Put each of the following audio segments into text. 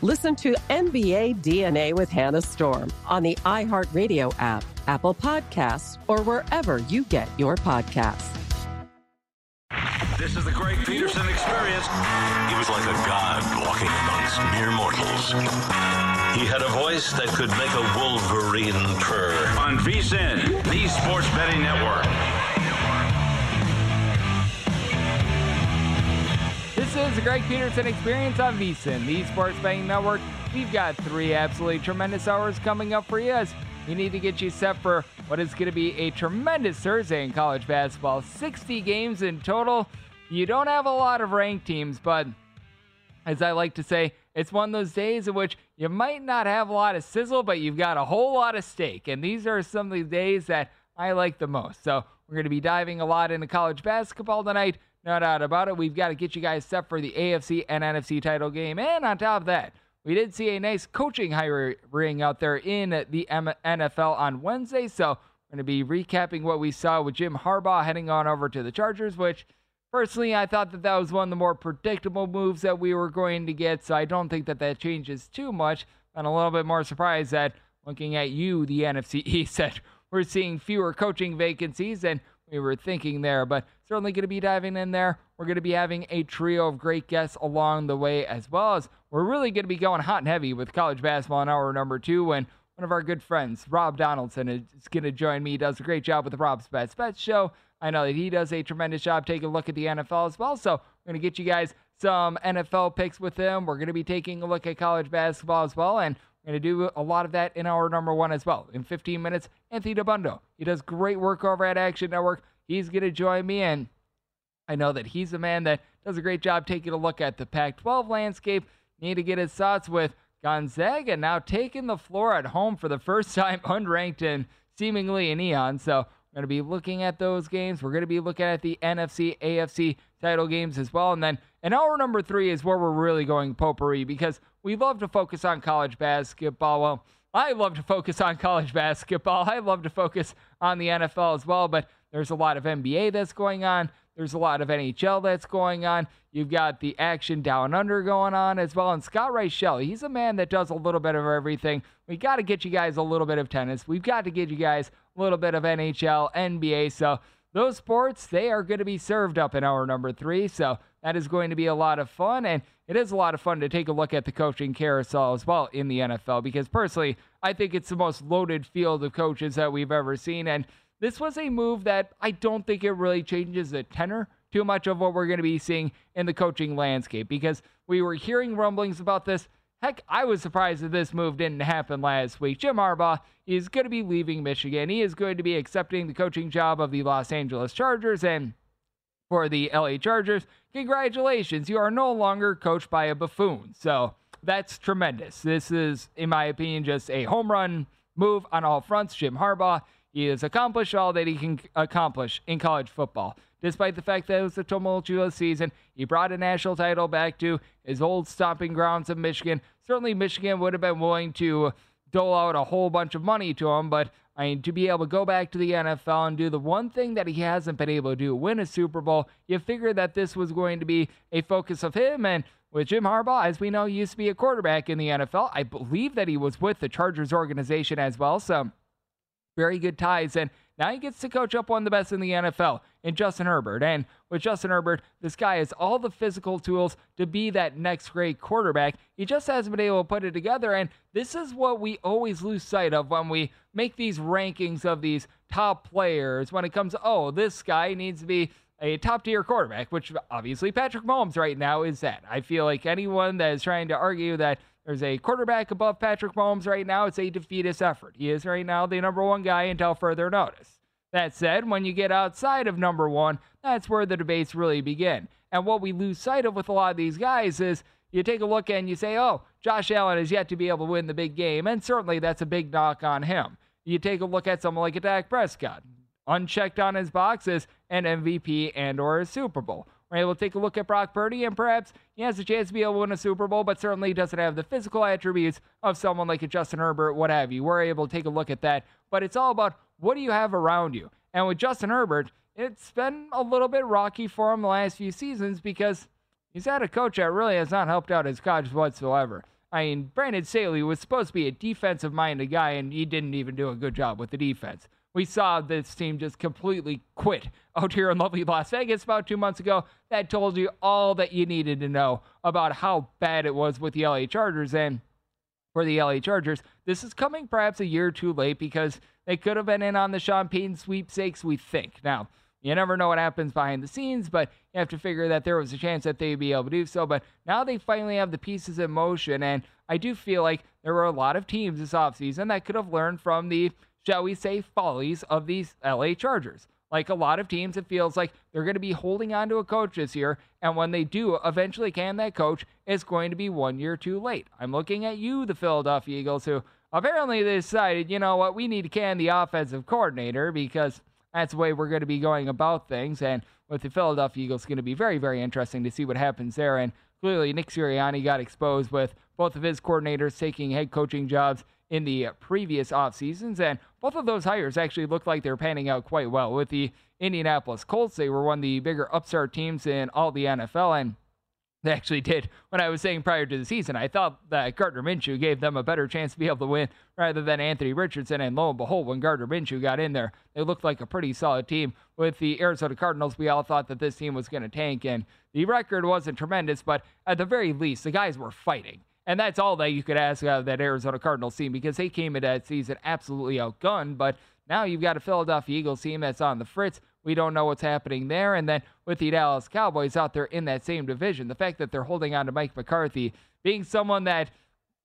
Listen to NBA DNA with Hannah Storm on the iHeartRadio app, Apple Podcasts, or wherever you get your podcasts. This is the Greg Peterson experience. He was like a god walking amongst mere mortals. He had a voice that could make a wolverine purr. On VSIN, the Sports Betting Network. The Greg Peterson Experience on VSIN, the Sports Betting Network. We've got three absolutely tremendous hours coming up for you as we need to get you set for what is going to be a tremendous Thursday in college basketball. 60 games in total. You don't have a lot of ranked teams, but as I like to say, it's one of those days in which you might not have a lot of sizzle, but you've got a whole lot of steak. And these are some of the days that I like the most. So we're going to be diving a lot into college basketball tonight. No doubt about it. We've got to get you guys set for the AFC and NFC title game. And on top of that, we did see a nice coaching hiring out there in the NFL on Wednesday. So we're going to be recapping what we saw with Jim Harbaugh heading on over to the Chargers, which personally I thought that that was one of the more predictable moves that we were going to get. So I don't think that that changes too much. I'm a little bit more surprised that looking at you, the NFC East, that we're seeing fewer coaching vacancies and we were thinking there, but certainly going to be diving in there. We're going to be having a trio of great guests along the way, as well as we're really going to be going hot and heavy with college basketball in hour number two. When one of our good friends, Rob Donaldson, is going to join me. He does a great job with the Rob's Bets Bets show. I know that he does a tremendous job taking a look at the NFL as well. So we're going to get you guys some NFL picks with him. We're going to be taking a look at college basketball as well. And going to do a lot of that in our number one as well. In 15 minutes, Anthony Dabbundo. He does great work over at Action Network. He's going to join me, and I know that he's a man that does a great job taking a look at the Pac 12 landscape. Need to get his thoughts with Gonzaga now taking the floor at home for the first time unranked and seemingly in eon. So we're going to be looking at those games. We're going to be looking at the NFC, AFC title games as well. And then in hour number three is where we're really going potpourri because we love to focus on college basketball. Well, I love to focus on college basketball. I love to focus on the NFL as well, but there's a lot of NBA that's going on. There's a lot of NHL that's going on. You've got the action down under going on as well. And Scott Reichel, he's a man that does a little bit of everything. We got to get you guys a little bit of tennis. We've got to get you guys a little bit of NHL, NBA. So those sports, they are going to be served up in hour number three. So that is going to be a lot of fun. And it is a lot of fun to take a look at the coaching carousel as well in the NFL because personally, I think it's the most loaded field of coaches that we've ever seen. And this was a move that I don't think it really changes the tenor too much of what we're going to be seeing in the coaching landscape because we were hearing rumblings about this. Heck, I was surprised that this move didn't happen last week. Jim Harbaugh is going to be leaving Michigan. He is going to be accepting the coaching job of the Los Angeles Chargers. And for the LA Chargers, congratulations. You are no longer coached by a buffoon. So that's tremendous. This is, in my opinion, just a home run move on all fronts. Jim Harbaugh he has accomplished all that he can accomplish in college football. Despite the fact that it was a tumultuous season. He brought a national title back to his old stomping grounds of Michigan. Certainly, Michigan would have been willing to dole out a whole bunch of money to him, but I mean, to be able to go back to the NFL and do the one thing that he hasn't been able to do, win a Super Bowl, you figure that this was going to be a focus of him. And with Jim Harbaugh, as we know, he used to be a quarterback in the NFL. I believe that he was with the Chargers organization as well. So very good ties. And now he gets to coach up one of the best in the NFL in Justin Herbert. And with Justin Herbert, this guy has all the physical tools to be that next great quarterback. He just hasn't been able to put it together. And this is what we always lose sight of when we make these rankings of these top players when it comes to, oh, this guy needs to be a top tier quarterback, which obviously Patrick Mahomes right now is that. I feel like anyone that is trying to argue that there's a quarterback above Patrick Mahomes right now. It's a defeatist effort. He is right now the number one guy until further notice. That said, when you get outside of number one, that's where the debates really begin. And what we lose sight of with a lot of these guys is you take a look and you say, oh, Josh Allen has yet to be able to win the big game. And certainly that's a big knock on him. You take a look at someone like a Dak Prescott, unchecked on his boxes, an MVP and or a Super Bowl. We're able to take a look at Brock Purdy, and perhaps he has a chance to be able to win a Super Bowl, but certainly doesn't have the physical attributes of someone like a Justin Herbert, what have you. We're able to take a look at that, but it's all about what do you have around you. And with Justin Herbert, it's been a little bit rocky for him the last few seasons because he's had a coach that really has not helped out his college whatsoever. I mean, Brandon Staley was supposed to be a defensive minded guy, and he didn't even do a good job with the defense. We saw this team just completely quit out here in lovely Las Vegas about two months ago. That told you all that you needed to know about how bad it was with the LA Chargers. And for the LA Chargers, this is coming perhaps a year too late because they could have been in on the Payton sweepstakes, we think. Now, you never know what happens behind the scenes, but you have to figure that there was a chance that they'd be able to do so. But now they finally have the pieces in motion, and I do feel like there were a lot of teams this offseason that could have learned from the shall we say, follies of these LA Chargers. Like a lot of teams, it feels like they're going to be holding on to a coach this year. And when they do eventually can that coach, it's going to be one year too late. I'm looking at you, the Philadelphia Eagles, who apparently decided, you know what, we need to can the offensive coordinator because that's the way we're going to be going about things. And with the Philadelphia Eagles, going to be very, very interesting to see what happens there. And clearly, Nick Sirianni got exposed with both of his coordinators taking head coaching jobs in the previous off seasons, and both of those hires actually looked like they're panning out quite well. With the Indianapolis Colts, they were one of the bigger upstart teams in all the NFL, and they actually did. When I was saying prior to the season, I thought that Gardner Minshew gave them a better chance to be able to win rather than Anthony Richardson. And lo and behold, when Gardner Minshew got in there, they looked like a pretty solid team. With the Arizona Cardinals, we all thought that this team was going to tank, and the record wasn't tremendous, but at the very least, the guys were fighting. And that's all that you could ask out of that Arizona Cardinals team because they came into that season absolutely outgunned. But now you've got a Philadelphia Eagles team that's on the fritz. We don't know what's happening there. And then with the Dallas Cowboys out there in that same division, the fact that they're holding on to Mike McCarthy, being someone that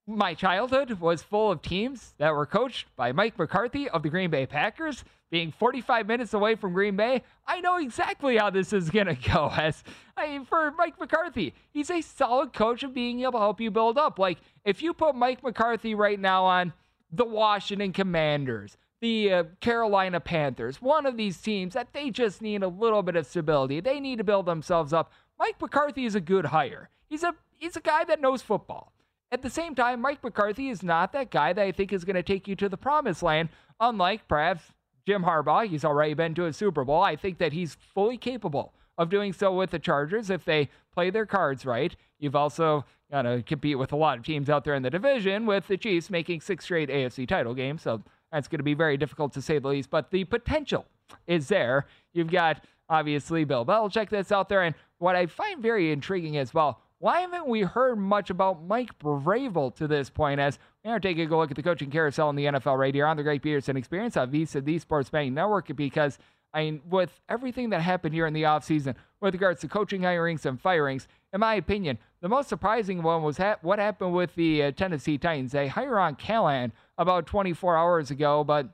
my childhood was full of teams that were coached by Mike McCarthy of the Green Bay Packers being 45 minutes away from Green Bay, I know exactly how this is going to go. As I mean, for Mike McCarthy, he's a solid coach of being able to help you build up. Like, if you put Mike McCarthy right now on the Washington Commanders, the uh, Carolina Panthers, one of these teams that they just need a little bit of stability, they need to build themselves up. Mike McCarthy is a good hire. He's a he's a guy that knows football. At the same time, Mike McCarthy is not that guy that I think is going to take you to the promised land, unlike perhaps Jim Harbaugh. He's already been to a Super Bowl. I think that he's fully capable of doing so with the Chargers if they play their cards right. You've also got to compete with a lot of teams out there in the division, with the Chiefs making six straight AFC title games. So that's going to be very difficult to say the least. But the potential is there. You've got obviously Bill Belichick that's out there. And what I find very intriguing as well why haven't we heard much about Mike Vrabel to this point? As we are taking a look at the coaching carousel in the NFL right here on the Greg Peterson Experience on VSiN, the Sports Betting Network, because I mean, with everything that happened here in the offseason with regards to coaching hirings and firings, in my opinion, the most surprising one was ha- what happened with the uh, Tennessee Titans. They hired on Callahan about 24 hours ago, but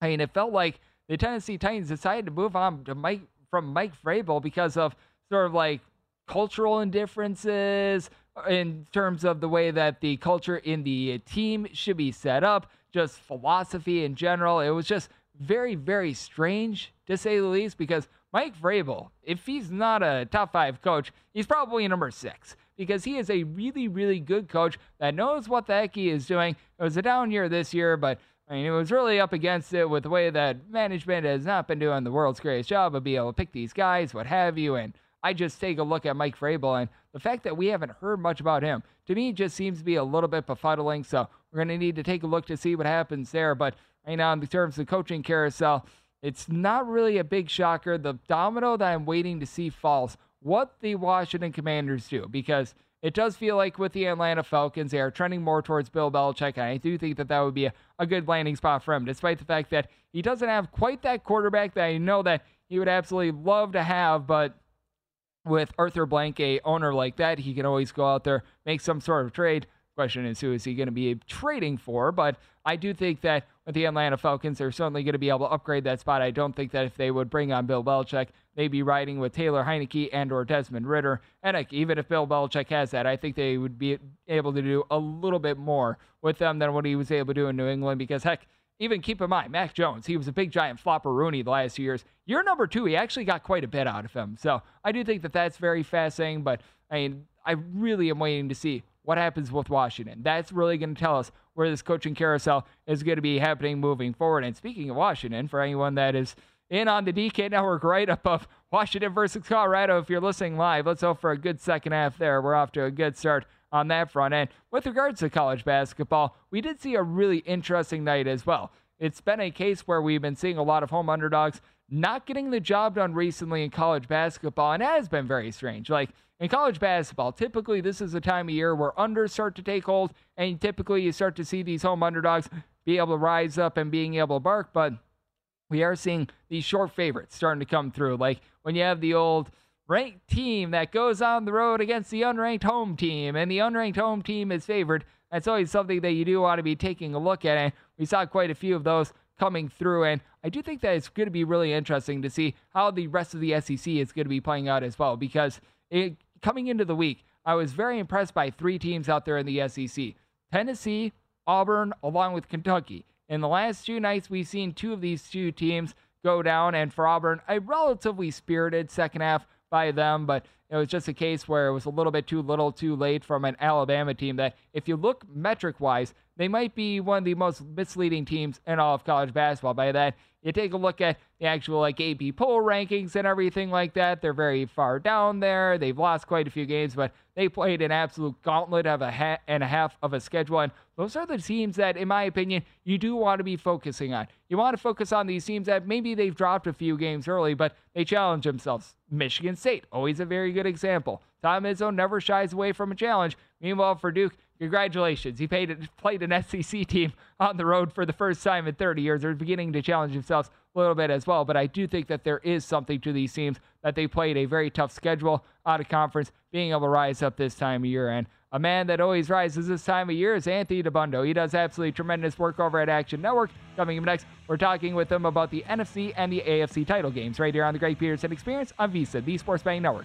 I mean, it felt like the Tennessee Titans decided to move on to Mike from Mike Vrabel because of sort of like cultural indifferences in terms of the way that the culture in the team should be set up, just philosophy in general. It was just very, very strange to say the least because Mike Vrabel, if he's not a top five coach, he's probably number six because he is a really, really good coach that knows what the heck he is doing. It was a down year this year, but I mean, it was really up against it with the way that management has not been doing the world's greatest job of being able to pick these guys, what have you. And I just take a look at Mike Vrabel and the fact that we haven't heard much about him, to me, just seems to be a little bit befuddling. So we're going to need to take a look to see what happens there. But right now, in terms of the coaching carousel, it's not really a big shocker. The domino that I'm waiting to see falls what the Washington Commanders do because it does feel like with the Atlanta Falcons, they are trending more towards Bill Belichick, and I do think that that would be a, a good landing spot for him, despite the fact that he doesn't have quite that quarterback that I know that he would absolutely love to have, but with Arthur Blank, a owner like that, he can always go out there, make some sort of trade. Question is, who is he going to be trading for? But I do think that with the Atlanta Falcons, they're certainly going to be able to upgrade that spot. I don't think that if they would bring on Bill Belichick, they'd be riding with Taylor Heinicke and or Desmond Ridder. And even if Bill Belichick has that, I think they would be able to do a little bit more with them than what he was able to do in New England. Because heck, even keep in mind, Mac Jones, he was a big giant flopper Rooney the last few years. Year number two, he actually got quite a bit out of him. So I do think that that's very fascinating. But I mean, I really am waiting to see what happens with Washington. That's really going to tell us where this coaching carousel is going to be happening moving forward. And speaking of Washington, for anyone that is in on the DK Network right up of Washington versus Colorado, if you're listening live, let's hope for a good second half there. We're off to a good start on that front. And with regards to college basketball, we did see a really interesting night as well. It's been a case where we've been seeing a lot of home underdogs not getting the job done recently in college basketball, and it has been very strange. Like in college basketball, typically this is the time of year where unders start to take hold, and typically you start to see these home underdogs be able to rise up and being able to bark, but we are seeing these short favorites starting to come through. Like when you have the old ranked team that goes on the road against the unranked home team, and the unranked home team is favored. That's always something that you do want to be taking a look at. And we saw quite a few of those coming through. And I do think that it's going to be really interesting to see how the rest of the SEC is going to be playing out as well. Because it, coming into the week, I was very impressed by three teams out there in the SEC Tennessee, Auburn, along with Kentucky. In the last two nights, we've seen two of these two teams go down. And for Auburn, a relatively spirited second half by them, but it was just a case where it was a little bit too little too late from an Alabama team that, if you look metric wise, they might be one of the most misleading teams in all of college basketball. By that, you take a look at the actual like AP poll rankings and everything like that. They're very far down there. They've lost quite a few games, but they played an absolute gauntlet of a ha- and a half of a schedule. And those are the teams that, in my opinion, you do want to be focusing on. You want to focus on these teams that maybe they've dropped a few games early, but they challenge themselves. Michigan State, always a very good example. Tom Izzo never shies away from a challenge. Meanwhile, for Duke, congratulations. He played, played an SEC team on the road for the first time in 30 years. They're beginning to challenge themselves a little bit as well. But I do think that there is something to these teams that they played a very tough schedule out of conference, being able to rise up this time of year. And a man that always rises this time of year is Anthony Dabbundo. He does absolutely tremendous work over at Action Network. Coming up next, we're talking with him about the NFC and the AFC title games right here on the Greg Peterson Experience on VSiN, the Sports Betting Network.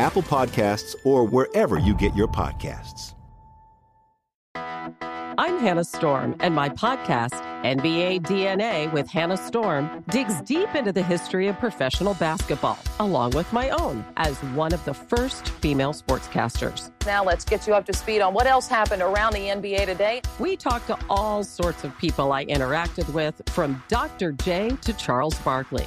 Apple Podcasts, or wherever you get your podcasts. I'm Hannah Storm, and my podcast, NBA DNA with Hannah Storm, digs deep into the history of professional basketball, along with my own as one of the first female sportscasters. Now let's get you up to speed on what else happened around the NBA today. We talked to all sorts of people I interacted with, from Dr. J to Charles Barkley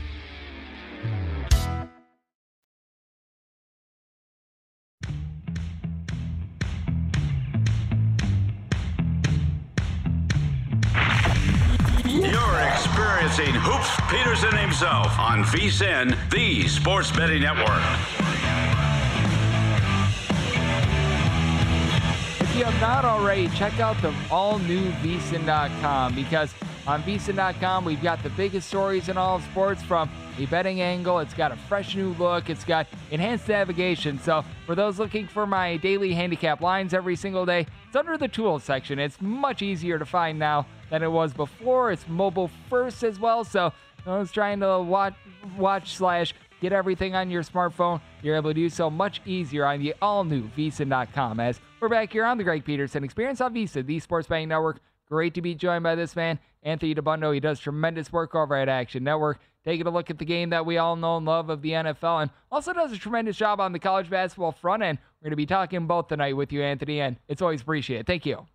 You're experiencing Hoops Peterson himself on VSIN, the Sports Betting Network. If you have not already, check out the all new VSIN.com because on VSIN.com we've got the biggest stories in all of sports from a betting angle. It's got a fresh new look. It's got enhanced navigation. So for those looking for my daily handicap lines every single day, it's under the tools section. It's much easier to find now than it was before. It's mobile first as well. So those trying to watch, watch slash get everything on your smartphone, you're able to do so much easier on the all new VSIN.com. As we're back here on the Greg Peterson Experience on VSIN, the Sports Betting Network. Great to be joined by this man, Anthony Dabbundo. He does tremendous work over at Action Network, taking a look at the game that we all know and love of the NFL, and also does a tremendous job on the college basketball front end. We're going to be talking both tonight with you, Anthony, and it's always appreciated. Thank you.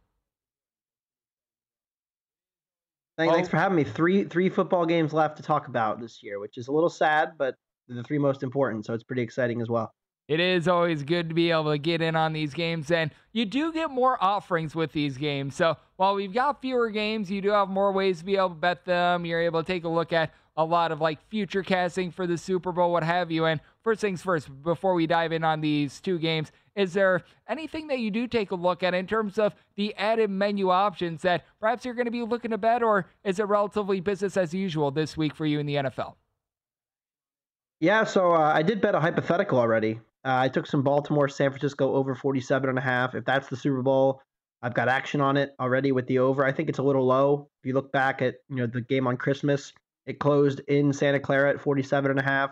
Thanks, thanks for having me. Three three football games left to talk about this year, which is a little sad, but the three most important, so it's pretty exciting as well. It is always good to be able to get in on these games, and you do get more offerings with these games. So while we've got fewer games, you do have more ways to be able to bet them. You're able to take a look at a lot of like future casting for the Super Bowl, what have you. And first things first, before we dive in on these two games, is there anything that you do take a look at in terms of the added menu options that perhaps you're going to be looking to bet, or is it relatively business as usual this week for you in the NFL? Yeah, so uh, I did bet a hypothetical already. Uh, I took some Baltimore, San Francisco over 47 and a half. If that's the Super Bowl, I've got action on it already with the over. I think it's a little low. If you look back at, you know, the game on Christmas, it closed in Santa Clara at 47 and a half.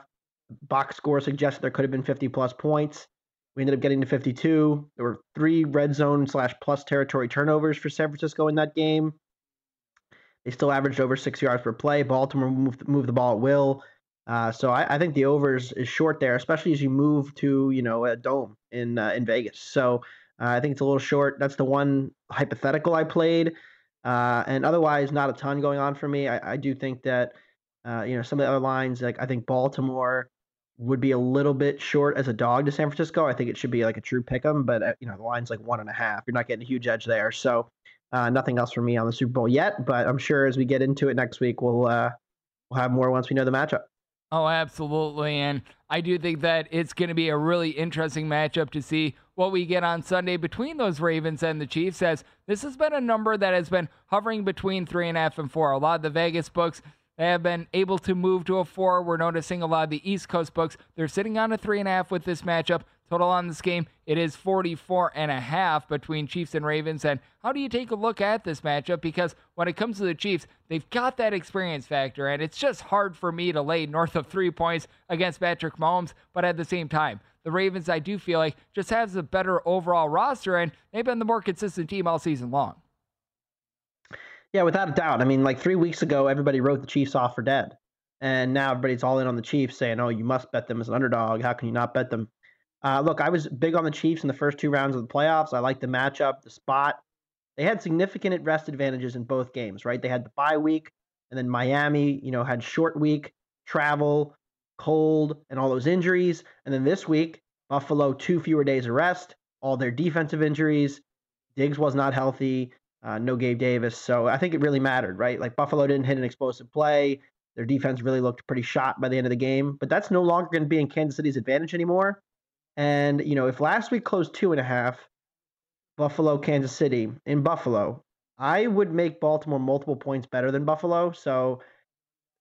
Box score suggests there could have been 50 plus points. We ended up getting to 52. There were three red zone slash plus territory turnovers for San Francisco in that game. They still averaged over six yards per play. Baltimore moved, moved the ball at will. Uh, so I, I, think the overs is short there, especially as you move to you know a dome in uh, in Vegas. So uh, I think it's a little short. That's the one hypothetical I played, uh, and otherwise not a ton going on for me. I, I do think that uh, you know some of the other lines, like I think Baltimore would be a little bit short as a dog to San Francisco. I think it should be like a true pick 'em, but uh, you know the line's like one and a half. You're not getting a huge edge there. So nothing else for me on the Super Bowl yet, but I'm sure as we get into it next week, we'll we'll have more once we know the matchup. Oh, absolutely. And I do think that it's going to be a really interesting matchup to see what we get on Sunday between those Ravens and the Chiefs, as this has been a number that has been hovering between three and a half and four. A lot of the Vegas books they have been able to move to a four. We're noticing a lot of the East Coast books. They're sitting on a three and a half with this matchup. Total on this game, it is 44 and a half between Chiefs and Ravens. And how do you take a look at this matchup? Because when it comes to the Chiefs, they've got that experience factor, and it's just hard for me to lay north of three points against Patrick Mahomes. But at the same time, the Ravens, I do feel like, just has a better overall roster, and they've been the more consistent team all season long. Yeah, without a doubt. I mean, like three weeks ago, everybody wrote the Chiefs off for dead. And now everybody's all in on the Chiefs saying, oh, you must bet them as an underdog. How can you not bet them? Uh, look, I was big on the Chiefs in the first two rounds of the playoffs. I liked the matchup, the spot. They had significant rest advantages in both games, right? They had the bye week, and then Miami, you know, had short week, travel, cold, and all those injuries. And then this week, Buffalo, two fewer days of rest, all their defensive injuries. Diggs was not healthy. Uh, no Gabe Davis. So I think it really mattered, right? Like Buffalo didn't hit an explosive play. Their defense really looked pretty shot by the end of the game, but that's no longer going to be in Kansas City's advantage anymore. And, you know, if last week closed two and a half, Buffalo, Kansas City in Buffalo, I would make Baltimore multiple points better than Buffalo. So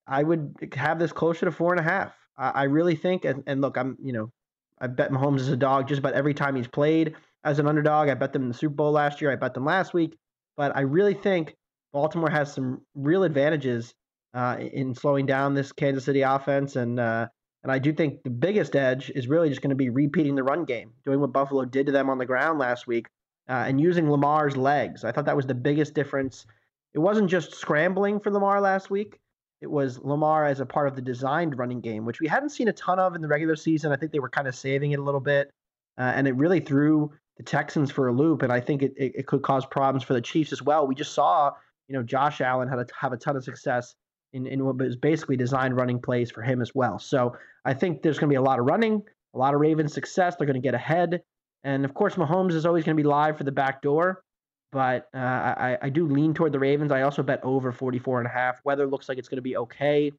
I would have this closer to four and a half. I, I really think, and, and look, I'm, you know, I bet Mahomes is a dog just about every time he's played as an underdog. I bet them in the Super Bowl last year. I bet them last week. But I really think Baltimore has some real advantages uh, in slowing down this Kansas City offense. And, uh, and I do think the biggest edge is really just going to be repeating the run game, doing what Buffalo did to them on the ground last week, uh, and using Lamar's legs. I thought that was the biggest difference. It wasn't just scrambling for Lamar last week. It was Lamar as a part of the designed running game, which we hadn't seen a ton of in the regular season. I think they were kind of saving it a little bit. Uh, and it really threw the Texans for a loop. And I think it, it, it, could cause problems for the Chiefs as well. We just saw, you know, Josh Allen had a, have a ton of success in, in what was basically designed running plays for him as well. So I think there's going to be a lot of running, a lot of Ravens success. They're going to get ahead. And of course, Mahomes is always going to be live for the back door. But uh, I, I do lean toward the Ravens. I also bet over 44 and a half. Weather looks like it's going to be okay.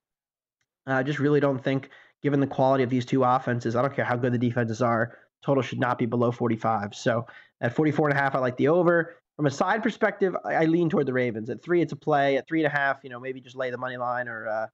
I just really don't think, given the quality of these two offenses, I don't care how good the defenses are, total should not be below 45. So at 44 and a half, I like the over. From a side perspective, I, I lean toward the Ravens. At three, it's a play. At three and a half, you know, maybe just lay the money line or uh,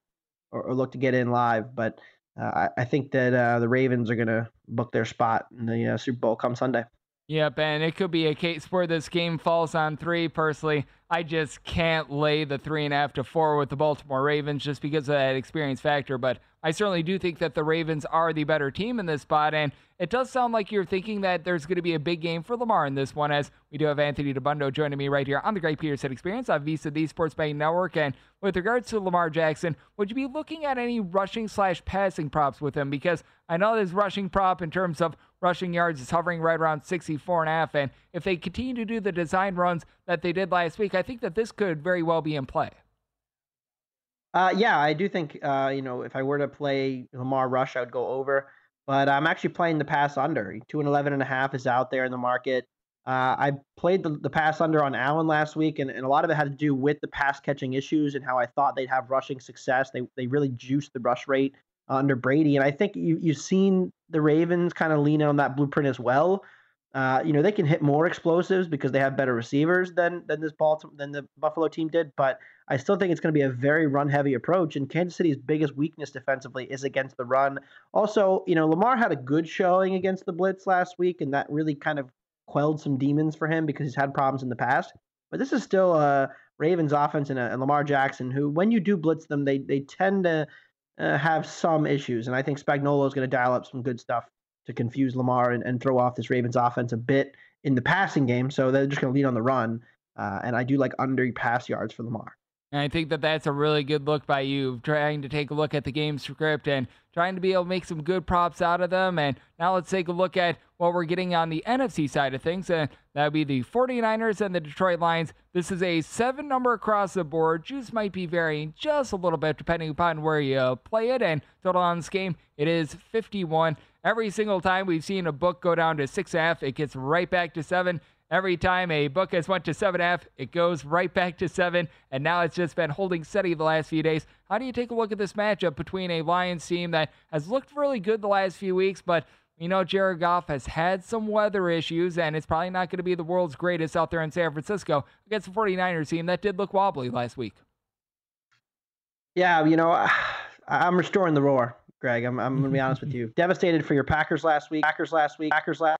or, or, look to get in live. But uh, I, I, think that uh, the Ravens are going to book their spot in the uh, Super Bowl come Sunday. Yep, and it could be a case where this game falls on three. Personally, I just can't lay the three and a half to four with the Baltimore Ravens just because of that experience factor. But I certainly do think that the Ravens are the better team in this spot. And it does sound like you're thinking that there's going to be a big game for Lamar in this one, as we do have Anthony Dabbundo joining me right here on the Greg Peterson Experience on VSIN, the Sports Betting Network. And with regards to Lamar Jackson, would you be looking at any rushing slash passing props with him? Because I know his rushing prop in terms of rushing yards is hovering right around 64 and a half. And if they continue to do the design runs that they did last week, I think that this could very well be in play. Uh, yeah, I do think uh, you know if I were to play Lamar Rush, I would go over. But I'm actually playing the pass under. Two and eleven and a half is out there in the market. Uh, I played the, the pass under on Allen last week, and, and a lot of it had to do with the pass catching issues and how I thought they'd have rushing success. They they really juiced the rush rate under Brady. And I think you, you've seen the Ravens kind of lean on that blueprint as well. Uh, you know, they can hit more explosives because they have better receivers than than this Baltimore than the Buffalo team did. But I still think it's going to be a very run heavy approach. And Kansas City's biggest weakness defensively is against the run. Also, you know, Lamar had a good showing against the blitz last week, and that really kind of quelled some demons for him because he's had problems in the past. But this is still a Ravens offense and, a, and Lamar Jackson, who when you do blitz them, they they tend to uh, have some issues. And I think Spagnuolo is going to dial up some good stuff to confuse Lamar and, and throw off this Ravens offense a bit in the passing game. So they're just going to lead on the run. Uh, and I do like under pass yards for Lamar. And I think that that's a really good look by you, trying to take a look at the game script and trying to be able to make some good props out of them. And now let's take a look at what we're getting on the NFC side of things. And that would be the 49ers and the Detroit Lions. This is a seven number across the board. Juice might be varying just a little bit depending upon where you play it. And total on this game, it is 51. Every single time we've seen a book go down to six half, it gets right back to seven. Every time a book has went to seven half, it goes right back to seven, and now it's just been holding steady the last few days. How do you take a look at this matchup between a Lions team that has looked really good the last few weeks, but you know Jared Goff has had some weather issues, and it's probably not going to be the world's greatest out there in San Francisco against the 49ers team that did look wobbly last week. Yeah, you know, I'm restoring the roar, Greg. I'm, I'm going to be honest with you. Devastated for your Packers last week. Packers last week. Packers last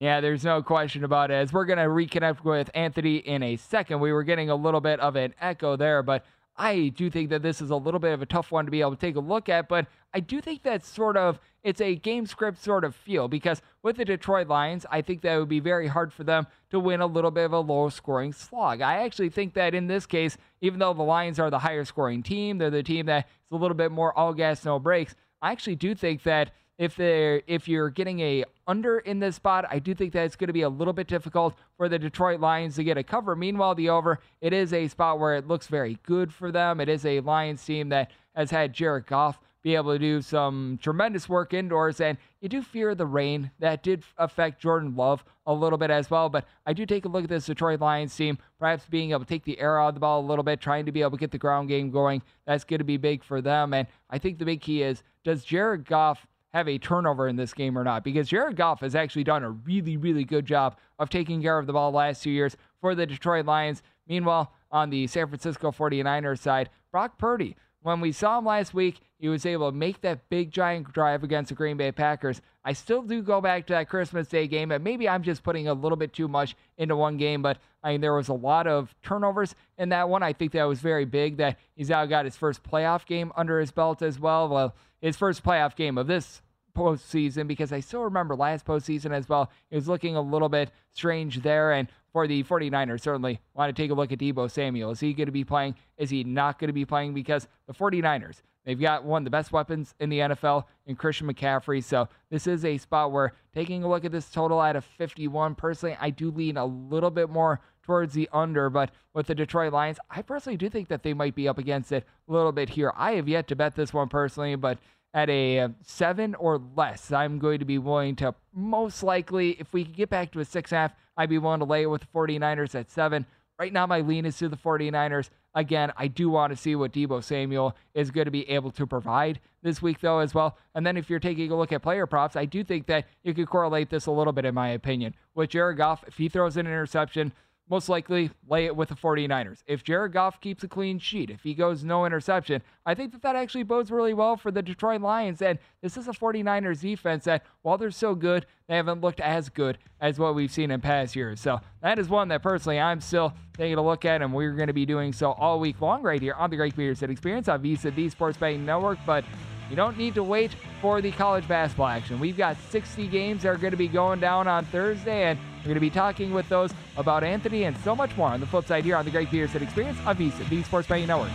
yeah, there's no question about it. As we're going to reconnect with Anthony in a second, we were getting a little bit of an echo there, but I do think that this is a little bit of a tough one to be able to take a look at, but I do think that sort of it's a game script sort of feel because with the Detroit Lions, I think that it would be very hard for them to win a little bit of a low scoring slog. I actually think that in this case, even though the Lions are the higher scoring team, they're the team that is a little bit more all gas, no brakes. I actually do think that if they're if you're getting a under in this spot, I do think that it's going to be a little bit difficult for the Detroit Lions to get a cover. Meanwhile, the over, it is a spot where it looks very good for them. It is a Lions team that has had Jared Goff be able to do some tremendous work indoors. And you do fear the rain. That did affect Jordan Love a little bit as well. But I do take a look at this Detroit Lions team, perhaps being able to take the air out of the ball a little bit, trying to be able to get the ground game going. That's going to be big for them. And I think the big key is does Jared Goff have a turnover in this game or not? Because Jared Goff has actually done a really, really good job of taking care of the ball the last two years for the Detroit Lions. Meanwhile, on the San Francisco 49ers side, Brock Purdy when we saw him last week, he was able to make that big giant drive against the Green Bay Packers. I still do go back to that Christmas Day game, and maybe I'm just putting a little bit too much into one game, but I mean, there was a lot of turnovers in that one. I think that was very big that he's now got his first playoff game under his belt as well. Well, his first playoff game of this postseason because I still remember last postseason as well. It was looking a little bit strange there. And for the 49ers, certainly want to take a look at Deebo Samuel. Is he going to be playing? Is he not going to be playing? Because the 49ers, they've got one of the best weapons in the NFL in Christian McCaffrey. So this is a spot where taking a look at this total out of 51, personally, I do lean a little bit more towards the under. But with the Detroit Lions, I personally do think that they might be up against it a little bit here. I have yet to bet this one personally, but at a uh, seven or less, I'm going to be willing to most likely, if we could get back to a six half, I'd be willing to lay it with the 49ers at seven. Right now, my lean is to the 49ers. Again, I do want to see what Deebo Samuel is going to be able to provide this week, though, as well. And then if you're taking a look at player props, I do think that you could correlate this a little bit, in my opinion. With Jared Goff, if he throws an interception, most likely lay it with the 49ers. If Jared Goff keeps a clean sheet, if he goes no interception, I think that that actually bodes really well for the Detroit Lions. And this is a 49ers defense that, while they're so good, they haven't looked as good as what we've seen in past years. So that is one that personally I'm still taking a look at, and we're going to be doing so all week long right here on the Greg Peterson Experience on VSiN, the Sports Betting Network. But you don't need to wait for the college basketball action. We've got 60 games that are going to be going down on Thursday, and we're going to be talking with those about Anthony and so much more on the flip side here on the Greg Peterson Experience on VSiN, the Sports Betting Network.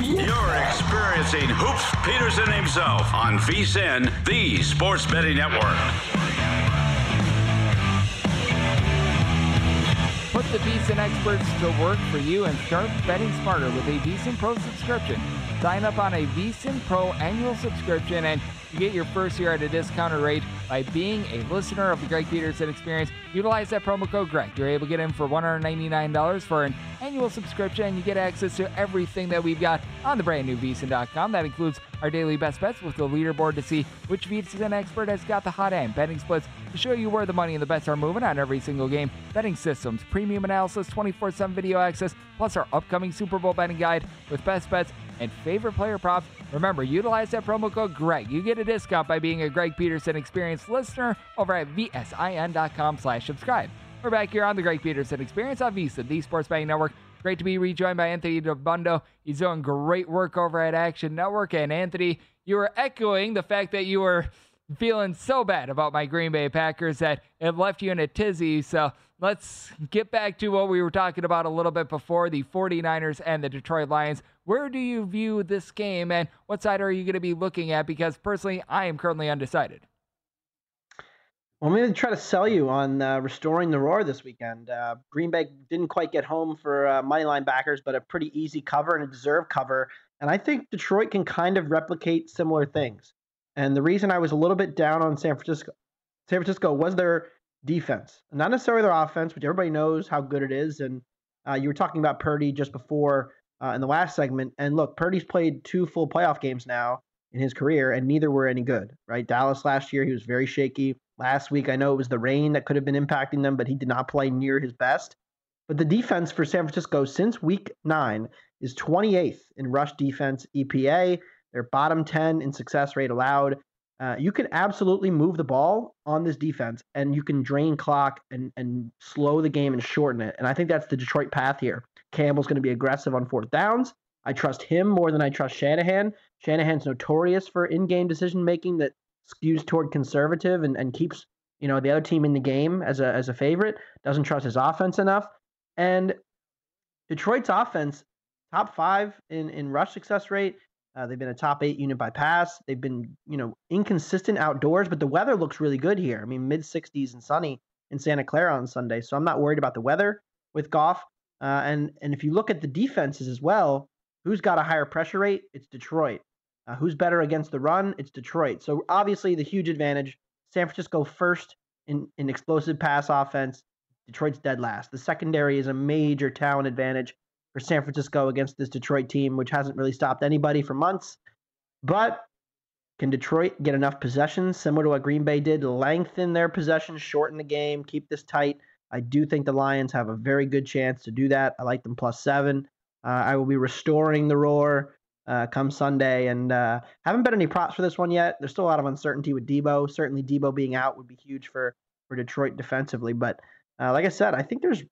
You're experiencing Hoops Peterson himself on VSiN, the Sports Betting Network. Put the VSiN experts to work for you and start betting smarter with a VSiN Pro subscription. Sign up on a VSiN Pro annual subscription and you get your first year at a discounted rate by being a listener of the Greg Peterson Experience. Utilize that promo code Greg. You're able to get in for $199 for an annual subscription, you get access to everything that we've got on the brand new VSiN.com. That includes our daily best bets with the leaderboard to see which VSiN expert has got the hot end, betting splits to show you where the money and the bets are moving on every single game, betting systems, premium analysis, 24 7 video access, plus our upcoming Super Bowl betting guide with best bets and favorite player props. Remember, utilize that promo code GREG. You get a discount by being a Greg Peterson Experience listener over at vsin.com slash subscribe. We're back here on the Greg Peterson Experience on VSiN, the Sports Betting Network. Great to be rejoined by Anthony Dabbundo. He's doing great work over at Action Network. And Anthony, you were echoing the fact that you were feeling so bad about my Green Bay Packers that it left you in a tizzy. So let's get back to what we were talking about a little bit before the 49ers and the Detroit Lions. Where do you view this game and what side are you going to be looking at? Because personally, I am currently undecided. Well, I'm going to try to sell you on uh, restoring the roar this weekend. Uh, Green Bay didn't quite get home for uh, money line backers, but a pretty easy cover and a deserved cover. And I think Detroit can kind of replicate similar things. And the reason I was a little bit down on San Francisco, San Francisco was their defense, not necessarily their offense, which everybody knows how good it is. And uh, you were talking about Purdy just before uh, in the last segment. And look, Purdy's played two full playoff games now in his career, and neither were any good, right? Dallas last year, he was very shaky. Last week, I know it was the rain that could have been impacting them, but he did not play near his best. But the defense for San Francisco since week nine is 28th in rush defense EPA. They're bottom 10 in success rate allowed. Uh, you can absolutely move the ball on this defense and you can drain clock and, and slow the game and shorten it. And I think that's the Detroit path here. Campbell's going to be aggressive on fourth downs. I trust him more than I trust Shanahan. Shanahan's notorious for in-game decision making that skews toward conservative and, and keeps you know the other team in the game as a as a favorite. Doesn't trust his offense enough. And Detroit's offense, top five in in rush success rate. Uh, they've been a top eight unit by pass. They've been you know inconsistent outdoors, but the weather looks really good here. I mean, mid 60s and sunny in Santa Clara on Sunday, so I'm not worried about the weather. with Goff. Uh, and and if you look at the defenses as well, who's got a higher pressure rate? It's Detroit. Uh, who's better against the run? It's Detroit. So obviously the huge advantage. San Francisco first in, in explosive pass offense. Detroit's dead last. The secondary is a major talent advantage for San Francisco against this Detroit team, which hasn't really stopped anybody for months. But can Detroit get enough possessions, similar to what Green Bay did, lengthen their possessions, shorten the game, keep this tight? I do think the Lions have a very good chance to do that. I like them plus seven. Uh, I will be restoring the roar uh, come Sunday, and uh, haven't bet any props for this one yet. There's still a lot of uncertainty with Deebo. Certainly, Deebo being out would be huge for for Detroit defensively. But uh, like I said, I think there's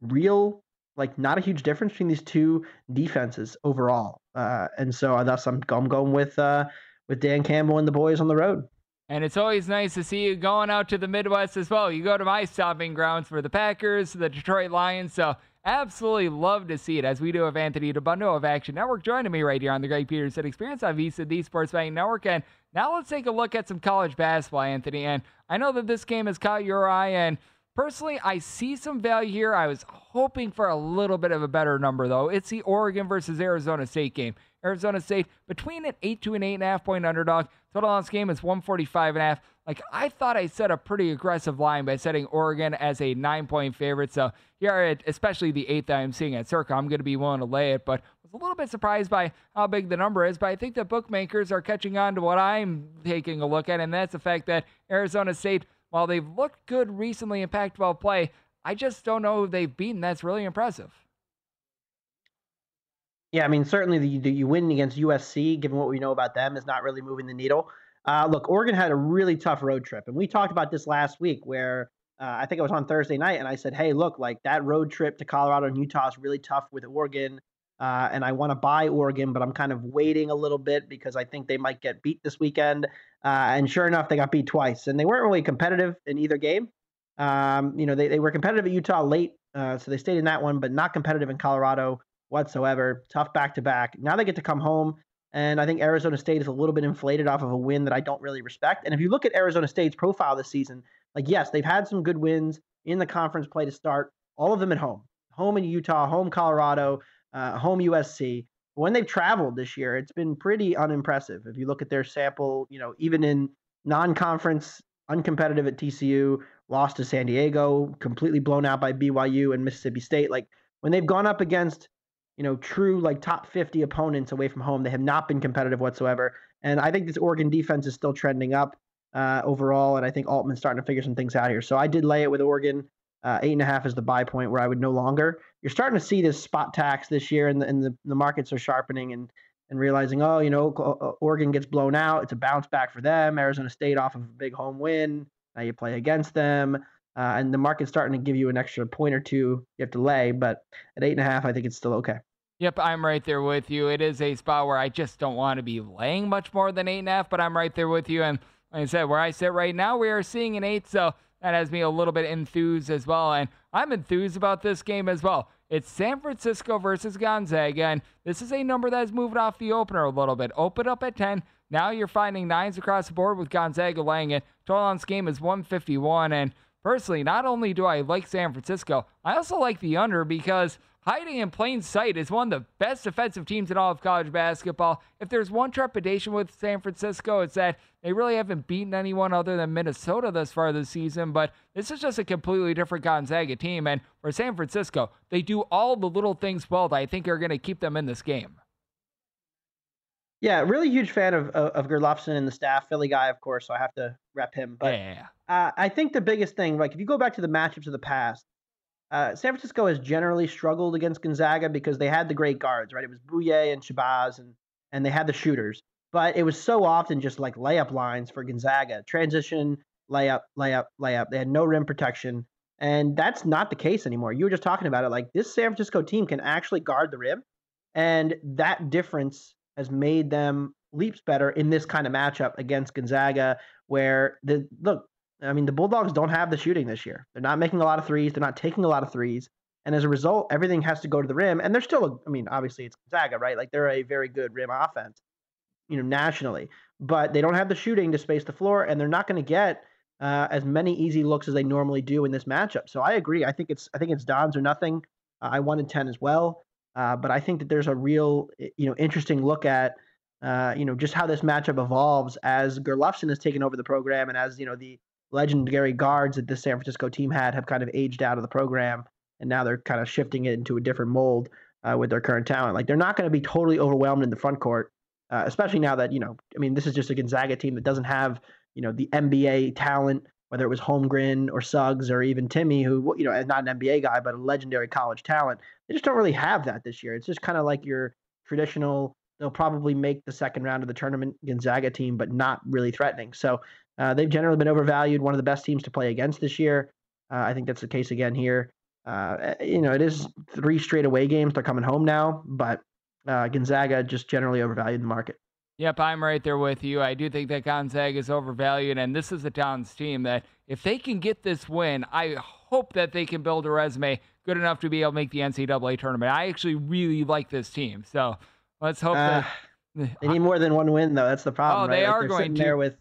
real like not a huge difference between these two defenses overall, uh, and so thus I'm, I'm going with uh, with Dan Campbell and the boys on the road. And it's always nice to see you going out to the Midwest as well. You go to my stopping grounds for the Packers, the Detroit Lions. So absolutely love to see it as we do have Anthony Dabbundo of Action Network joining me right here on the Greg Peterson Experience on VSiN, the Sports Betting Network. And now let's take a look at some college basketball, Anthony. And I know that this game has caught your eye. And personally, I see some value here. I was hoping for a little bit of a better number, though. It's the Oregon versus Arizona State game. Arizona State between an eight to an eight and a half point underdog. Total on this game is 145 and a half. Like I thought I set a pretty aggressive line by setting Oregon as a nine point favorite. So here at especially the eighth that I'm seeing at Circa, I'm gonna be willing to lay it, but was a little bit surprised by how big the number is. But I think the bookmakers are catching on to what I'm taking a look at, and that's the fact that Arizona State, while they've looked good recently in Pac 12 play, I just don't know who they've beaten. That's really impressive. Yeah, I mean, certainly the, the, you win against USC, given what we know about them, is not really moving the needle. Uh, look, Oregon had a really tough road trip, and we talked about this last week, where uh, I think it was on Thursday night, and I said, "Hey, look, like that road trip to Colorado and Utah is really tough with Oregon, uh, and I want to buy Oregon, but I'm kind of waiting a little bit because I think they might get beat this weekend." Uh, and sure enough, they got beat twice, and they weren't really competitive in either game. Um, you know, they, they were competitive at Utah late, uh, so they stayed in that one, but not competitive in Colorado whatsoever. Tough back to back. Now they get to come home. And I think Arizona State is a little bit inflated off of a win that I don't really respect. And if you look at Arizona State's profile this season, like, yes, they've had some good wins in the conference play to start, all of them at home. Home in Utah, home Colorado, uh, home USC. When they've traveled this year, it's been pretty unimpressive. If you look at their sample, you know, even in non conference, uncompetitive at TCU, lost to San Diego, completely blown out by BYU and Mississippi State. Like, when they've gone up against you know, true like top 50 opponents away from home. They have not been competitive whatsoever. And I think this Oregon defense is still trending up uh, overall. And I think Altman's starting to figure some things out here. So I did lay it with Oregon. Uh, eight and a half is the buy point where I would no longer. You're starting to see this spot tax this year, and the, and the, the markets are sharpening and and realizing, oh, you know, Oregon gets blown out. It's a bounce back for them. Arizona State off of a big home win. Now you play against them. Uh, and the market's starting to give you an extra point or two you have to lay, but at eight and a half, I think it's still okay. Yep, I'm right there with you. It is a spot where I just don't want to be laying much more than eight and a half, but I'm right there with you. And like I said, where I sit right now, we are seeing an eight, so that has me a little bit enthused as well. And I'm enthused about this game as well. It's San Francisco versus Gonzaga, and this is a number that has moved off the opener a little bit. Open up at 10. Now you're finding nines across the board with Gonzaga laying it. Total on this game is 151. And personally, not only do I like San Francisco, I also like the under because – hiding in plain sight is one of the best defensive teams in all of college basketball. If there's one trepidation with San Francisco, it's that they really haven't beaten anyone other than Minnesota thus far this season. But this is just a completely different Gonzaga team. And for San Francisco, they do all the little things well that I think are going to keep them in this game. Yeah, really huge fan of of, of Gerlufsen and the staff. Philly guy, of course, so I have to rep him. But yeah. uh, I think the biggest thing, like if you go back to the matchups of the past, uh, San Francisco has generally struggled against Gonzaga because they had the great guards, right? It was Bouyea and Shabazz, and and they had the shooters, but it was so often just like layup lines for Gonzaga, transition, layup, layup, layup. They had no rim protection, and that's not the case anymore. You were just talking about it. Like this San Francisco team can actually guard the rim, and that difference has made them leaps better in this kind of matchup against Gonzaga, where the look I mean, the Bulldogs don't have the shooting this year. They're not making a lot of threes. They're not taking a lot of threes. And as a result, everything has to go to the rim. And they're still, a, I mean, obviously it's Gonzaga, right? Like they're a very good rim offense, you know, nationally. But they don't have the shooting to space the floor, and they're not going to get uh, as many easy looks as they normally do in this matchup. So I agree. I think it's I think it's Dons or nothing. Uh, I wanted ten as well, uh, but I think that there's a real you know interesting look at uh, you know just how this matchup evolves as Gerlufsen has taken over the program and as you know the legendary guards that the San Francisco team had have kind of aged out of the program and now they're kind of shifting it into a different mold uh, with their current talent. Like they're not going to be totally overwhelmed in the front court, uh, especially now that you know. I mean, this is just a Gonzaga team that doesn't have you know the NBA talent, whether it was Holmgren or Suggs or even Timme, who you know is not an NBA guy but a legendary college talent. They just don't really have that this year. It's just kind of like your traditional. They'll probably make the second round of the tournament Gonzaga team, but not really threatening. So uh, they've generally been overvalued. One of the best teams to play against this year. Uh, I think that's the case again here. Uh, eh, you know, it is three straight away games. They're coming home now, but uh, Gonzaga just generally overvalued in the market. Yep, I'm right there with you. I do think that Gonzaga is overvalued, and this is a Dons team that if they can get this win, I hope that they can build a resume good enough to be able to make the NCAA tournament. I actually really like this team, so let's hope uh, that they need more than one win, though. That's the problem. Oh, right? they like are going to. There with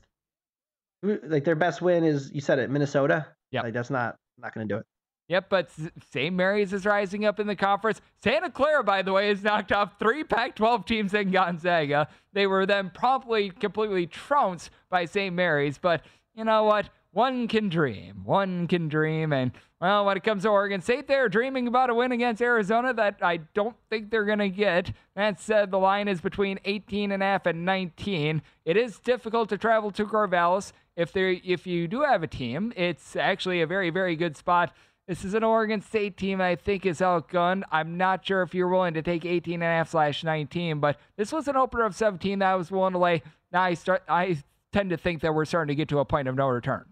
like their best win is you said it, Minnesota. Yeah, like that's not not going to do it. Yep, but St. Mary's is rising up in the conference. Santa Clara, by the way, has knocked off three Pac 12 teams in Gonzaga. They were then promptly, completely trounced by St. Mary's. But you know what? One can dream. One can dream. And, well, when it comes to Oregon State, they're dreaming about a win against Arizona that I don't think they're going to get. That said, the line is between 18 and a half and 19. It is difficult to travel to Corvallis. If, there, if you do have a team, it's actually a very, very good spot this is an Oregon State team I think is outgunned. I'm not sure if you're willing to take 18 and a half slash 19, but this was an opener of 17 that I was willing to lay. Now I start. I tend to think that we're starting to get to a point of no return.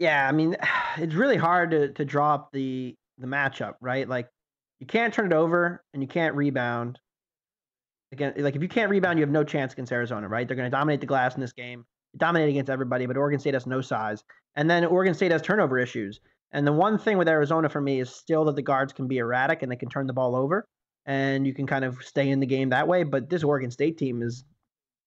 Yeah, I mean, it's really hard to to draw up the the matchup, right? Like you can't turn it over and you can't rebound. Again, like if you can't rebound, you have no chance against Arizona, right? They're going to dominate the glass in this game, dominate against everybody, but Oregon State has no size. And then Oregon State has turnover issues. And the one thing with Arizona for me is still that the guards can be erratic and they can turn the ball over and you can kind of stay in the game that way. But this Oregon State team is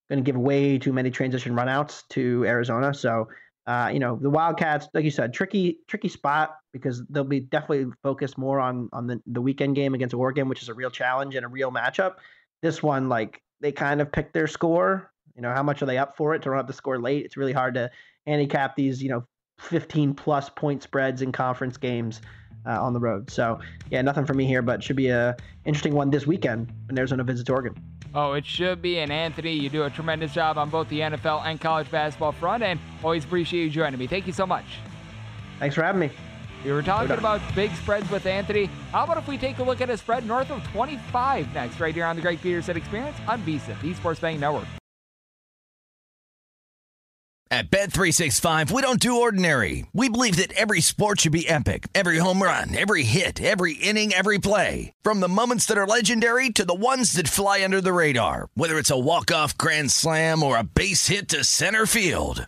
going to give way too many transition runouts to Arizona. So, uh, you know, the Wildcats, like you said, tricky, tricky spot because they'll be definitely focused more on on the, the weekend game against Oregon, which is a real challenge and a real matchup. This one, like they kind of picked their score. You know, how much are they up for it to run up the score late? It's really hard to handicap these, you know, 15 plus point spreads in conference games uh, on the road. So yeah, nothing for me here, but should be a interesting one this weekend when Arizona visits Oregon. Oh, it should be. And Anthony, you do a tremendous job on both the NFL and college basketball front, and always appreciate you joining me. Thank you so much. Thanks for having me. We were talking about big spreads with Anthony. How about if we take a look at a spread north of 25 next, right here on the Greg Peterson Experience on VSiN, the Sports Betting Network. At Bet365, we don't do ordinary. We believe that every sport should be epic. Every home run, every hit, every inning, every play. From the moments that are legendary to the ones that fly under the radar. Whether it's a walk-off grand slam or a base hit to center field.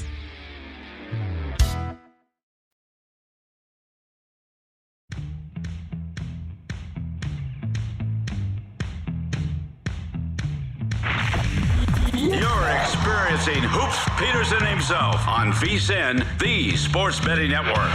You're experiencing Hoops Peterson himself on VSIN, the Sports Betting Network.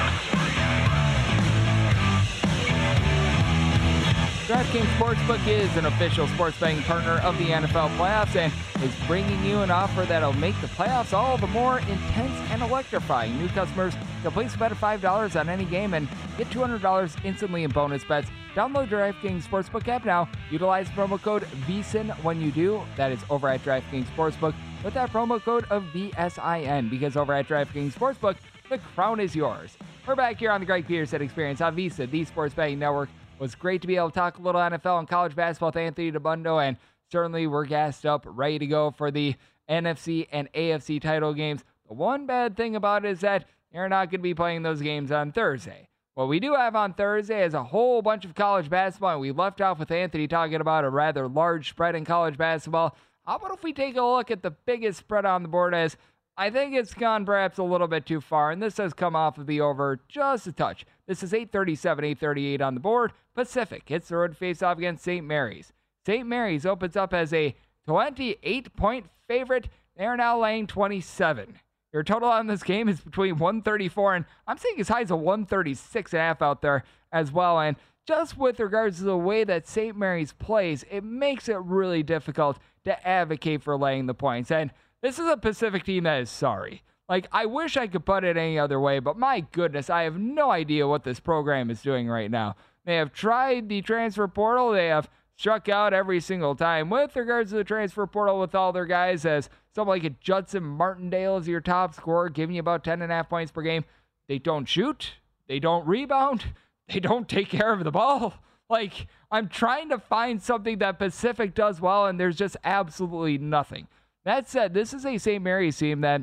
DraftKings Sportsbook is an official sports betting partner of the NFL playoffs and is bringing you an offer that'll make the playoffs all the more intense and electrifying. New customers can place a bet of $5 on any game and get $200 instantly in bonus bets. Download DraftKings Sportsbook app now. Utilize promo code VSIN when you do. That is over at DraftKings Sportsbook with that promo code of VSIN because over at DraftKings Sportsbook, the crown is yours. We're back here on the Greg Peterson Experience on VSiN, the Sports Betting Network was great to be able to talk a little NFL and college basketball with Anthony Dabbundo, and certainly we're gassed up, ready to go for the NFC and AFC title games. The one bad thing about it is that you're not going to be playing those games on Thursday. What we do have on Thursday is a whole bunch of college basketball, and we left off with Anthony talking about a rather large spread in college basketball. How about if we take a look at the biggest spread on the board as I think it's gone perhaps a little bit too far, and this has come off of the over just a touch. This is 837, 838 on the board. Pacific hits the road face off against St. Mary's. St. Mary's opens up as a 28 point favorite. They are now laying 27. Your total on this game is between 134 and I'm seeing as high as a 136 and a half out there as well. And just with regards to the way that St. Mary's plays, it makes it really difficult to advocate for laying the points. And this is a Pacific team that is sorry. Like, I wish I could put it any other way, but my goodness, I have no idea what this program is doing right now. They have tried the transfer portal, they have struck out every single time with regards to the transfer portal with all their guys as someone like Judson Martindale is your top scorer, giving you about 10 and a half points per game. They don't shoot, they don't rebound, they don't take care of the ball. Like, I'm trying to find something that Pacific does well, and there's just absolutely nothing. That said, this is a St. Mary's team that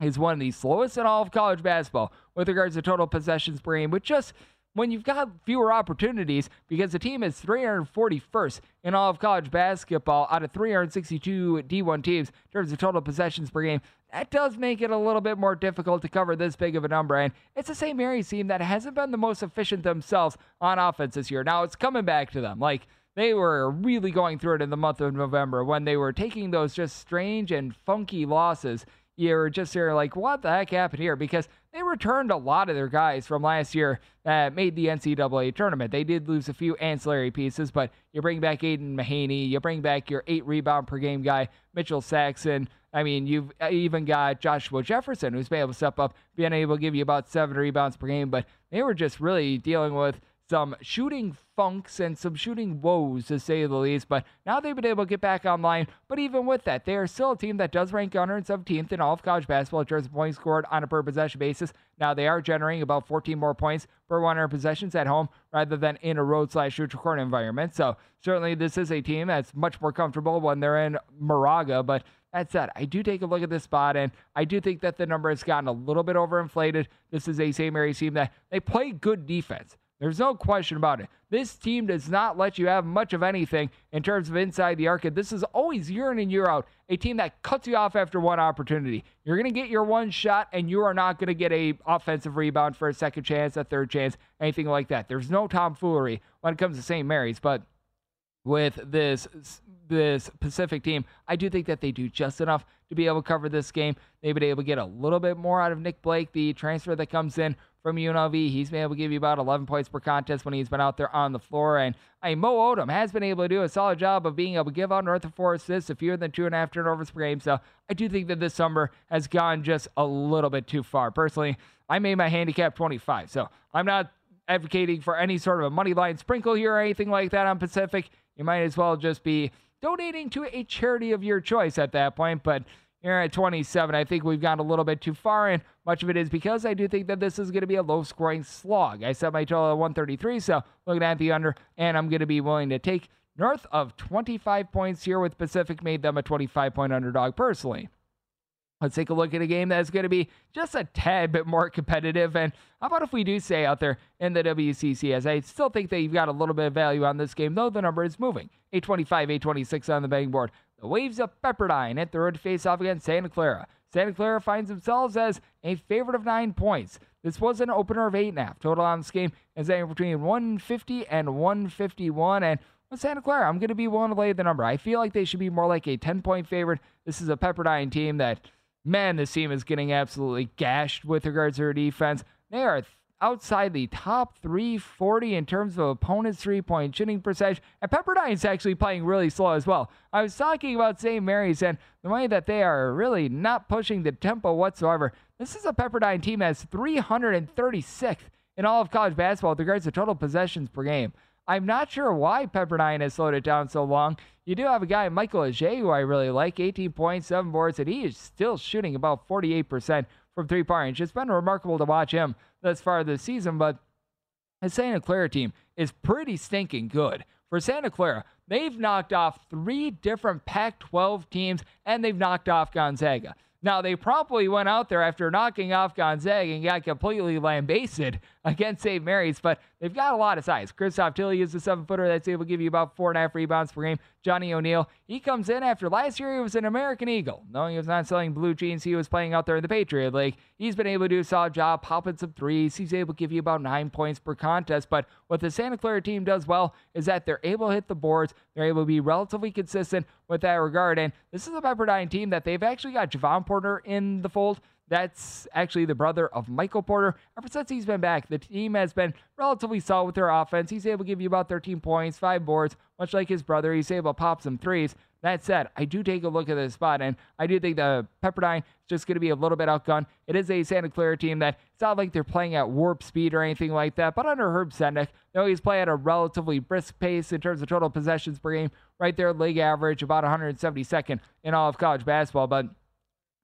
is one of the slowest in all of college basketball with regards to total possessions per game, but just when you've got fewer opportunities because the team is 341st in all of college basketball out of 362 D1 teams in terms of total possessions per game. That does make it a little bit more difficult to cover this big of a number. And it's the St. Mary's team that hasn't been the most efficient themselves on offense this year. Now it's coming back to them. Like, they were really going through it in the month of November when they were taking those just strange and funky losses. You were just there like, what the heck happened here? Because they returned a lot of their guys from last year that made the NCAA tournament. They did lose a few ancillary pieces, but you bring back Aidan Mahaney, you bring back your eight rebound per game guy, Mitchell Saxen. I mean, you've uh, even got Joshua Jefferson, who's been able to step up, being able to give you about seven rebounds per game. But they were just really dealing with some shooting funks and some shooting woes, to say the least. But now they've been able to get back online. But even with that, they are still a team that does rank 117th in all of college basketball in terms of points scored on a per possession basis. Now they are generating about 14 more points per 100 possessions at home rather than in a road slash neutral court environment. So certainly this is a team that's much more comfortable when they're in Moraga. But that said, I do take a look at this spot, and I do think that the number has gotten a little bit overinflated. This is a St. Mary's team that they play good defense. There's no question about it. This team does not let you have much of anything in terms of inside the arc. This is always year in and year out a team that cuts you off after one opportunity. You're going to get your one shot, and you are not going to get a offensive rebound for a second chance, a third chance, anything like that. There's no tomfoolery when it comes to St. Mary's, but with this this Pacific team, I do think that they do just enough to be able to cover this game. They've been able to get a little bit more out of Nick Blake, the transfer that comes in from UNLV. He's been able to give you about 11 points per contest when he's been out there on the floor. And I mean, Moe Odum has been able to do a solid job of being able to give out north of four assists, a fewer than two and a half turnovers per game. So I do think that this summer has gone just a little bit too far. Personally, I made my handicap 25. So I'm not advocating for any sort of a money line sprinkle here or anything like that on Pacific. You might as well just be donating to a charity of your choice at that point. But here at 27. I think we've gone a little bit too far, and much of it is because I do think that this is going to be a low scoring slog. I set my total at 133, so looking at the under, and I'm going to be willing to take north of 25 points here with Pacific, made them a 25 point underdog personally. Let's take a look at a game that's going to be just a tad bit more competitive. And how about if we do stay out there in the WCC? As I still think that you've got a little bit of value on this game, though the number is moving. 825, 826 on the betting board. The Waves of Pepperdine hit the road to face off against Santa Clara. Santa Clara finds themselves as a favorite of nine points. This was an opener of eight and a half. Total on this game is anywhere between 150 and 151. And with Santa Clara, I'm going to be willing to lay the number. I feel like they should be more like a 10 point favorite. This is a Pepperdine team that man, this team is getting absolutely gashed with regards to their defense. They are outside the top 340 in terms of opponents' three point shooting percentage. And Pepperdine's actually playing really slow as well. I was talking about St. Mary's and the way that they are really not pushing the tempo whatsoever. This is a Pepperdine team that's 336th in all of college basketball with regards to total possessions per game. I'm not sure why Pepperdine has slowed it down so long. You do have a guy, Michael Ajayi, who I really like, 18.7 boards, and he is still shooting about 48% from three point range. It's been remarkable to watch him thus far this season, but the Santa Clara team is pretty stinking good. For Santa Clara, they've knocked off three different Pac 12 teams and they've knocked off Gonzaga. Now, they probably went out there after knocking off Gonzaga and got completely lambasted against St. Mary's, but they've got a lot of size. Christoph Tilly is a seven footer that's able to give you about four and a half rebounds per game. Johnny O'Neil, he comes in after last year he was an American Eagle. No, he was not selling blue jeans. He was playing out there in the Patriot League. He's been able to do a solid job, popping some threes. He's able to give you about nine points per contest. But what the Santa Clara team does well is that they're able to hit the boards. They're able to be relatively consistent with that regard. And this is a Pepperdine team that they've actually got Jevon Porter in the fold. That's actually the brother of Michael Porter. Ever since he's been back, the team has been relatively solid with their offense. He's able to give you about 13 points, five boards, much like his brother. He's able to pop some threes. That said, I do take a look at this spot, and I do think the Pepperdine is just going to be a little bit outgunned. It is a Santa Clara team that it's not like they're playing at warp speed or anything like that, but under Herb Sendek, they always play at a relatively brisk pace in terms of total possessions per game. Right there, league average, about 172nd in all of college basketball, but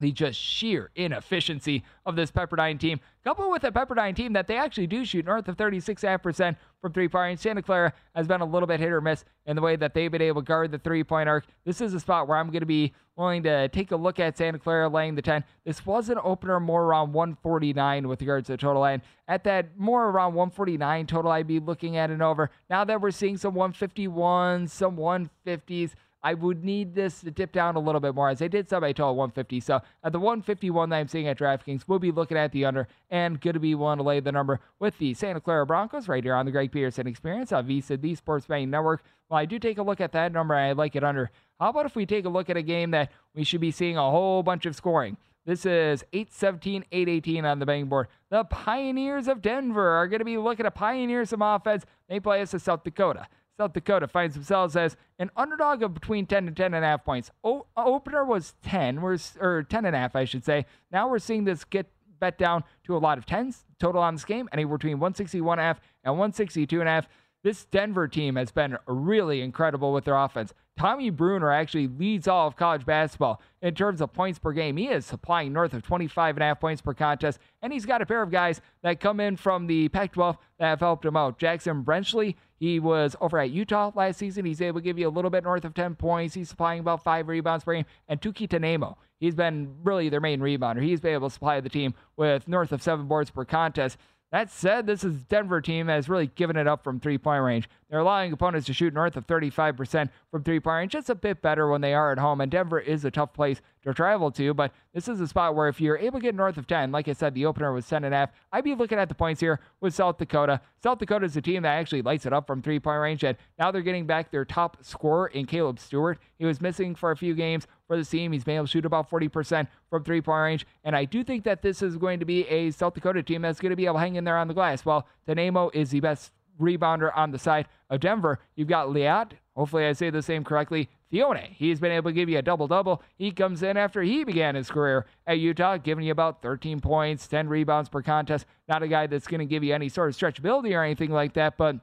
the just sheer inefficiency of this Pepperdine team, coupled with a Pepperdine team that they actually do shoot north of 36.5% from three point range. Santa Clara has been a little bit hit or miss in the way that they've been able to guard the three point arc. This is a spot where I'm going to be willing to take a look at Santa Clara laying the 10. This was an opener more around 149 with regards to the total. And at that more around 149 total, I'd be looking at an over. Now that we're seeing some 151s, some 150s, I would need this to dip down a little bit more as they did sub a total 150. So at the 151 that I'm seeing at DraftKings, we'll be looking at the under and going to be willing to lay the number with the Santa Clara Broncos right here on the Greg Peterson Experience on VSiN, the Sports Betting Network. Well, I do take a look at that number, I like it under. How about if we take a look at a game that we should be seeing a whole bunch of scoring? This is 817, 818 on the betting board. The Pioneers of Denver are going to be looking to pioneer some offense. They play us to South Dakota. South Dakota finds themselves as an underdog of between 10 and 10 and a half points. O- uh, opener was 10, we're, or 10 and a half, I should say. Now we're seeing this get bet down to a lot of 10s total on this game, anywhere between 161 and a half and 162 and a half. This Denver team has been really incredible with their offense. Tommy Bruner actually leads all of college basketball in terms of points per game. He is supplying north of 25 and a half points per contest, and he's got a pair of guys that come in from the Pac 12 that have helped him out. Jackson Brenchley, he was over at Utah last season. He's able to give you a little bit north of 10 points. He's supplying about five rebounds per game. And Touko Tainamo, he's been really their main rebounder. He's been able to supply the team with north of seven boards per contest. That said, this is Denver team has really given it up from three point range. They're allowing opponents to shoot north of 35% from three point range. just a bit better when they are at home, and Denver is a tough place to travel to, but this is a spot where if you're able to get north of 10, like I said, the opener was 10.5, I'd be looking at the points here with South Dakota. South Dakota is a team that actually lights it up from three point range, and now they're getting back their top scorer in Caleb Stewart. He was missing for a few games for the team. He's been able to shoot about 40% from three point range, and I do think that this is going to be a South Dakota team that's going to be able to hang in there on the glass. Well, Tainamo is the best rebounder on the side of Denver. You've got Lahat. Hopefully, I say the same correctly. Thioune. He's been able to give you a double double. He comes in after he began his career at Utah, giving you about 13 points, 10 rebounds per contest. Not a guy that's going to give you any sort of stretchability or anything like that, but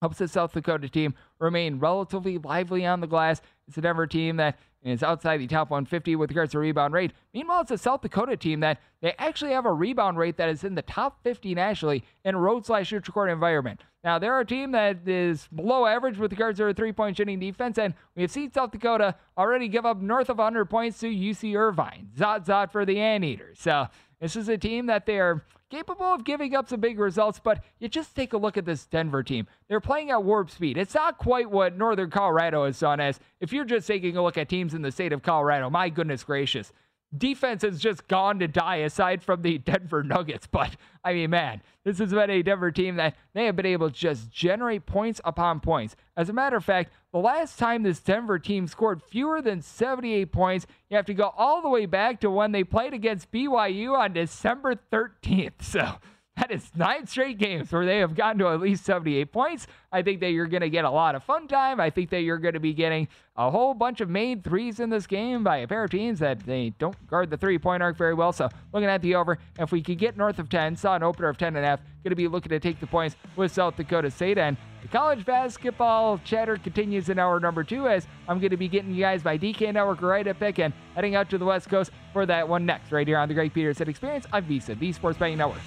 helps the South Dakota team remain relatively lively on the glass. It's a Denver team that is outside the top 150 with regards to rebound rate. Meanwhile, it's a South Dakota team that they actually have a rebound rate that is in the top 50 nationally in road slash neutral court environment. Now, they're a team that is below average with regards to three point shooting defense, and we have seen South Dakota already give up north of 100 points to UC Irvine. Zot zot for the Anteaters. So, this is a team that they are capable of giving up some big results, but you just take a look at this Denver team. They're playing at warp speed. It's not quite what Northern Colorado has done as if you're just taking a look at teams in the state of Colorado, my goodness gracious defense has just gone to die aside from the Denver Nuggets. But I mean, man, this has been a Denver team that they have been able to just generate points upon points. As a matter of fact, the last time this Denver team scored fewer than 78 points, you have to go all the way back to when they played against BYU on December 13th. So that is nine straight games where they have gotten to at least 78 points. I think that you're going to get a lot of fun time. I think that you're going to be getting a whole bunch of made threes in this game by a pair of teams that they don't guard the three point arc very well. So looking at the over, if we could get north of 10, saw an opener of 10 and a half, going to be looking to take the points with South Dakota State. And the college basketball chatter continues in hour number two as I'm going to be getting you guys my DK Network right at pick and heading out to the West Coast for that one next, right here on the Greg Peterson Experience on VSIN, the Sports Betting Network.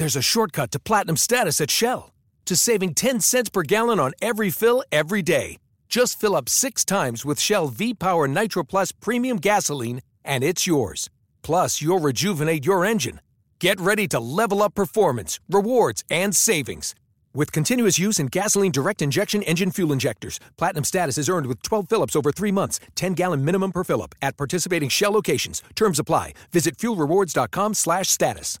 There's a shortcut to platinum status at Shell to saving 10 cents per gallon on every fill every day. Just fill up six times with Shell V Power Nitro Plus Premium Gasoline, and it's yours. Plus, you'll rejuvenate your engine. Get ready to level up performance, rewards, and savings. With continuous use in gasoline direct injection engine fuel injectors, platinum status is earned with 12 fill-ups over three months, 10 gallon minimum per fill-up at participating Shell locations. Terms apply. Visit fuelrewards.com/status.